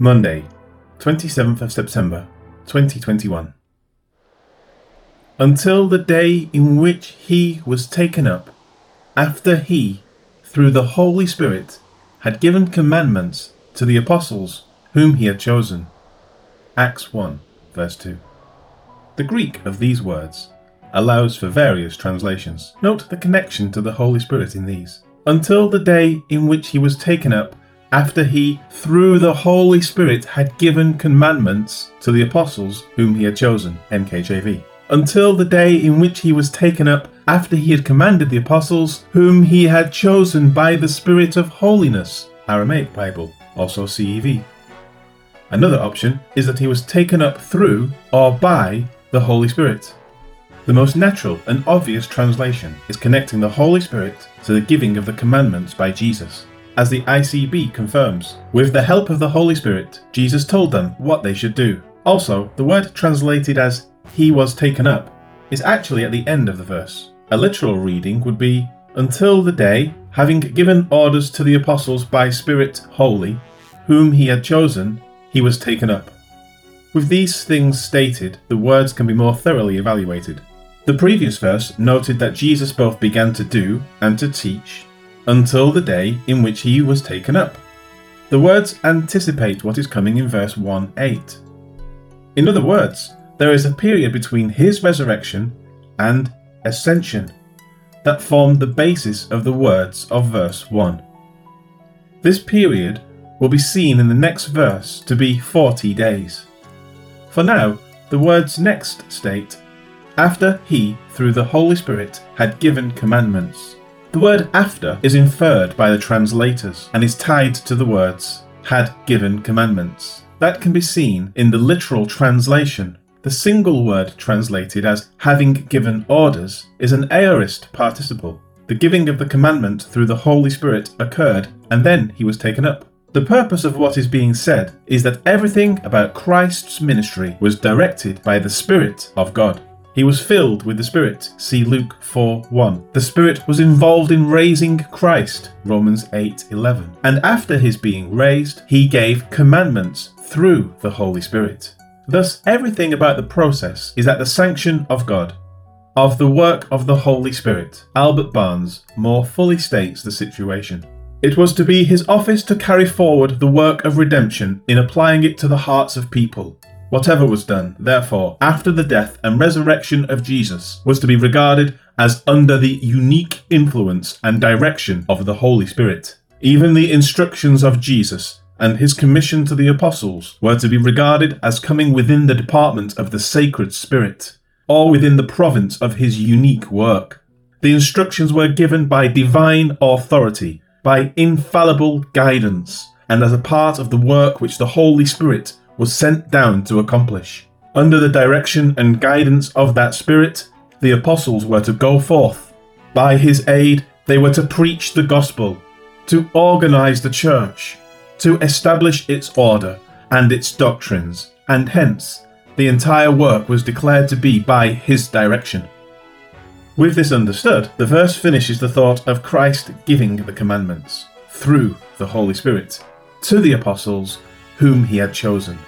Monday, 27th of September, 2021. Until the day in which he was taken up, after he, through the Holy Spirit, had given commandments to the apostles whom he had chosen. Acts 1, verse 2. The Greek of these words allows for various translations. Note the connection to the Holy Spirit in these. Until the day in which he was taken up, after he, through the Holy Spirit, had given commandments to the apostles whom he had chosen. NKJV. Until the day in which he was taken up, after he had commanded the apostles whom he had chosen by the Spirit of holiness. Aramaic Bible, also CEV. Another option is that he was taken up through or by the Holy Spirit. The most natural and obvious translation is connecting the Holy Spirit to the giving of the commandments by Jesus. As the ICB confirms, with the help of the Holy Spirit, Jesus told them what they should do. Also, the word translated as he was taken up is actually at the end of the verse. A literal reading would be until the day, having given orders to the apostles by Spirit holy, whom he had chosen, he was taken up. With these things stated, the words can be more thoroughly evaluated. The previous verse noted that Jesus both began to do and to teach until the day in which he was taken up. The words anticipate what is coming in verse 1 8. In other words, there is a period between his resurrection and ascension that formed the basis of the words of verse 1. This period will be seen in the next verse to be 40 days. For now, the words next state after he, through the Holy Spirit, had given commandments. The word after is inferred by the translators and is tied to the words had given commandments. That can be seen in the literal translation. The single word translated as having given orders is an aorist participle. The giving of the commandment through the Holy Spirit occurred and then he was taken up. The purpose of what is being said is that everything about Christ's ministry was directed by the Spirit of God. He was filled with the Spirit. See Luke 4 1. The Spirit was involved in raising Christ. Romans 8 11. And after his being raised, he gave commandments through the Holy Spirit. Thus, everything about the process is at the sanction of God. Of the work of the Holy Spirit, Albert Barnes more fully states the situation. It was to be his office to carry forward the work of redemption in applying it to the hearts of people, Whatever was done, therefore, after the death and resurrection of Jesus was to be regarded as under the unique influence and direction of the Holy Spirit. Even the instructions of Jesus and his commission to the apostles were to be regarded as coming within the department of the sacred Spirit, or within the province of his unique work. The instructions were given by divine authority, by infallible guidance, and as a part of the work which the Holy Spirit was sent down to accomplish. Under the direction and guidance of that Spirit, the apostles were to go forth. By his aid, they were to preach the gospel, to organize the church, to establish its order and its doctrines, and hence, the entire work was declared to be by his direction. With this understood, the verse finishes the thought of Christ giving the commandments through the Holy Spirit to the apostles whom he had chosen.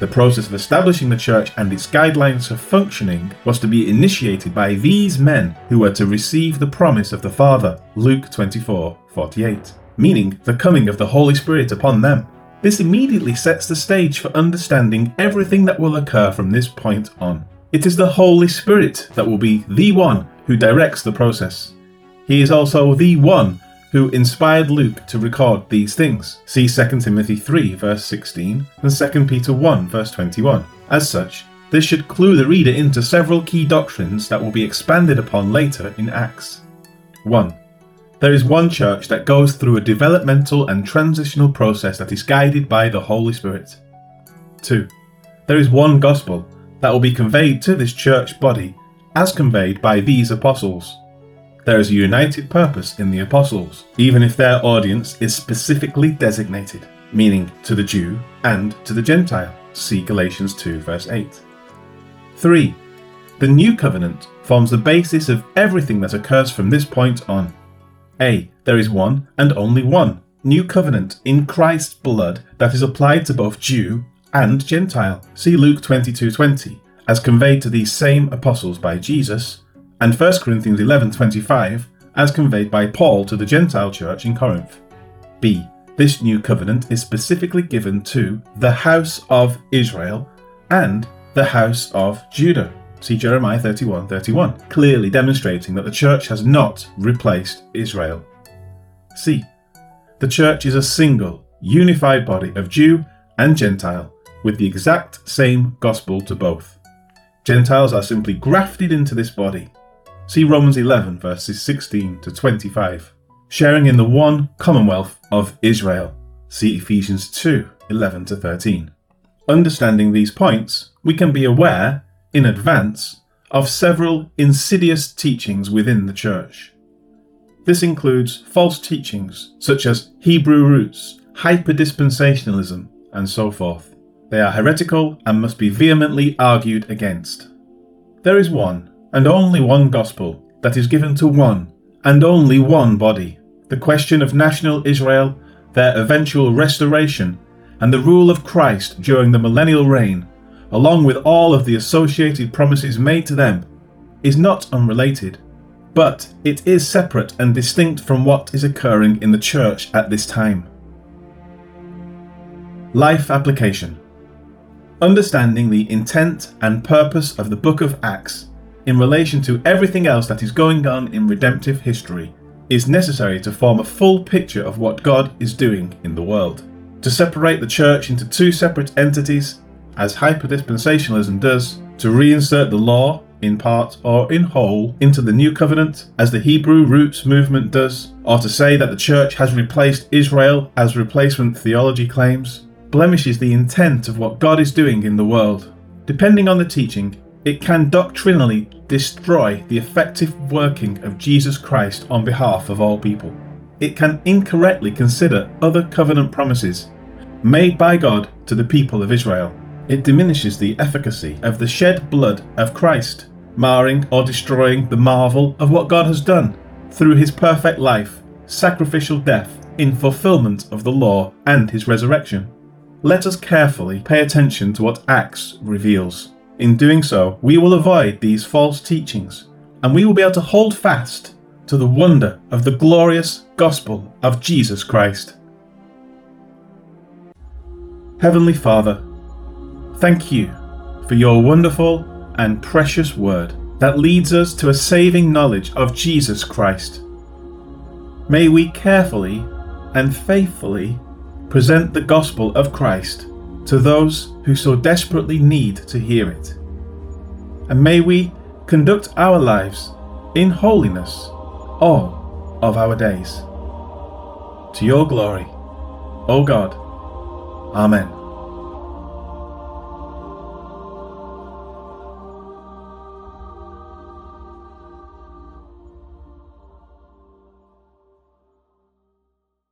The process of establishing the church and its guidelines for functioning was to be initiated by these men who were to receive the promise of the Father, Luke 24 48, meaning the coming of the Holy Spirit upon them. This immediately sets the stage for understanding everything that will occur from this point on. It is the Holy Spirit that will be the one who directs the process. He is also the one who inspired Luke to record these things. See 2 Timothy 3, verse 16, and 2 Peter 1, verse 21. As such, this should clue the reader into several key doctrines that will be expanded upon later in Acts. 1. There is one church that goes through a developmental and transitional process that is guided by the Holy Spirit. 2. There is one gospel that will be conveyed to this church body as conveyed by these apostles. There is a united purpose in the apostles, even if their audience is specifically designated, meaning to the Jew and to the Gentile. See Galatians 2, verse 8. 3. The new covenant forms the basis of everything that occurs from this point on. A. There is one and only one new covenant in Christ's blood that is applied to both Jew and Gentile. See Luke 22:20 as conveyed to these same apostles by Jesus, and 1 Corinthians 11:25 as conveyed by Paul to the Gentile church in Corinth. B. This new covenant is specifically given to the house of Israel and the house of Judah. See Jeremiah 31 31, clearly demonstrating that the church has not replaced Israel. C. The church is a single, unified body of Jew and Gentile, with the exact same gospel to both. Gentiles are simply grafted into this body. See Romans 11, verses 16 to 25. Sharing in the one commonwealth of Israel. See Ephesians 2, 11 to 13. Understanding these points, we can be aware in advance of several insidious teachings within the church. This includes false teachings such as Hebrew roots, hyperdispensationalism, and so forth. They are heretical and must be vehemently argued against. There is one, and only one gospel, that is given to one, and only one body. The question of national Israel, their eventual restoration, and the rule of Christ during the millennial reign along with all of the associated promises made to them, is not unrelated, but it is separate and distinct from what is occurring in the church at this time. Life application Understanding the intent and purpose of the book of Acts in relation to everything else that is going on in redemptive history is necessary to form a full picture of what God is doing in the world. To separate the church into two separate entities as hyperdispensationalism does, to reinsert the law, in part or in whole, into the new covenant, as the Hebrew roots movement does, or to say that the church has replaced Israel as replacement theology claims, blemishes the intent of what God is doing in the world. Depending on the teaching, it can doctrinally destroy the effective working of Jesus Christ on behalf of all people. It can incorrectly consider other covenant promises made by God to the people of Israel it diminishes the efficacy of the shed blood of Christ, marring or destroying the marvel of what God has done through his perfect life, sacrificial death, in fulfillment of the law and his resurrection. Let us carefully pay attention to what Acts reveals. In doing so, we will avoid these false teachings and we will be able to hold fast to the wonder of the glorious gospel of Jesus Christ. Heavenly Father, Thank you for your wonderful and precious word that leads us to a saving knowledge of Jesus Christ. May we carefully and faithfully present the gospel of Christ to those who so desperately need to hear it. And may we conduct our lives in holiness all of our days. To your glory, O God. Amen.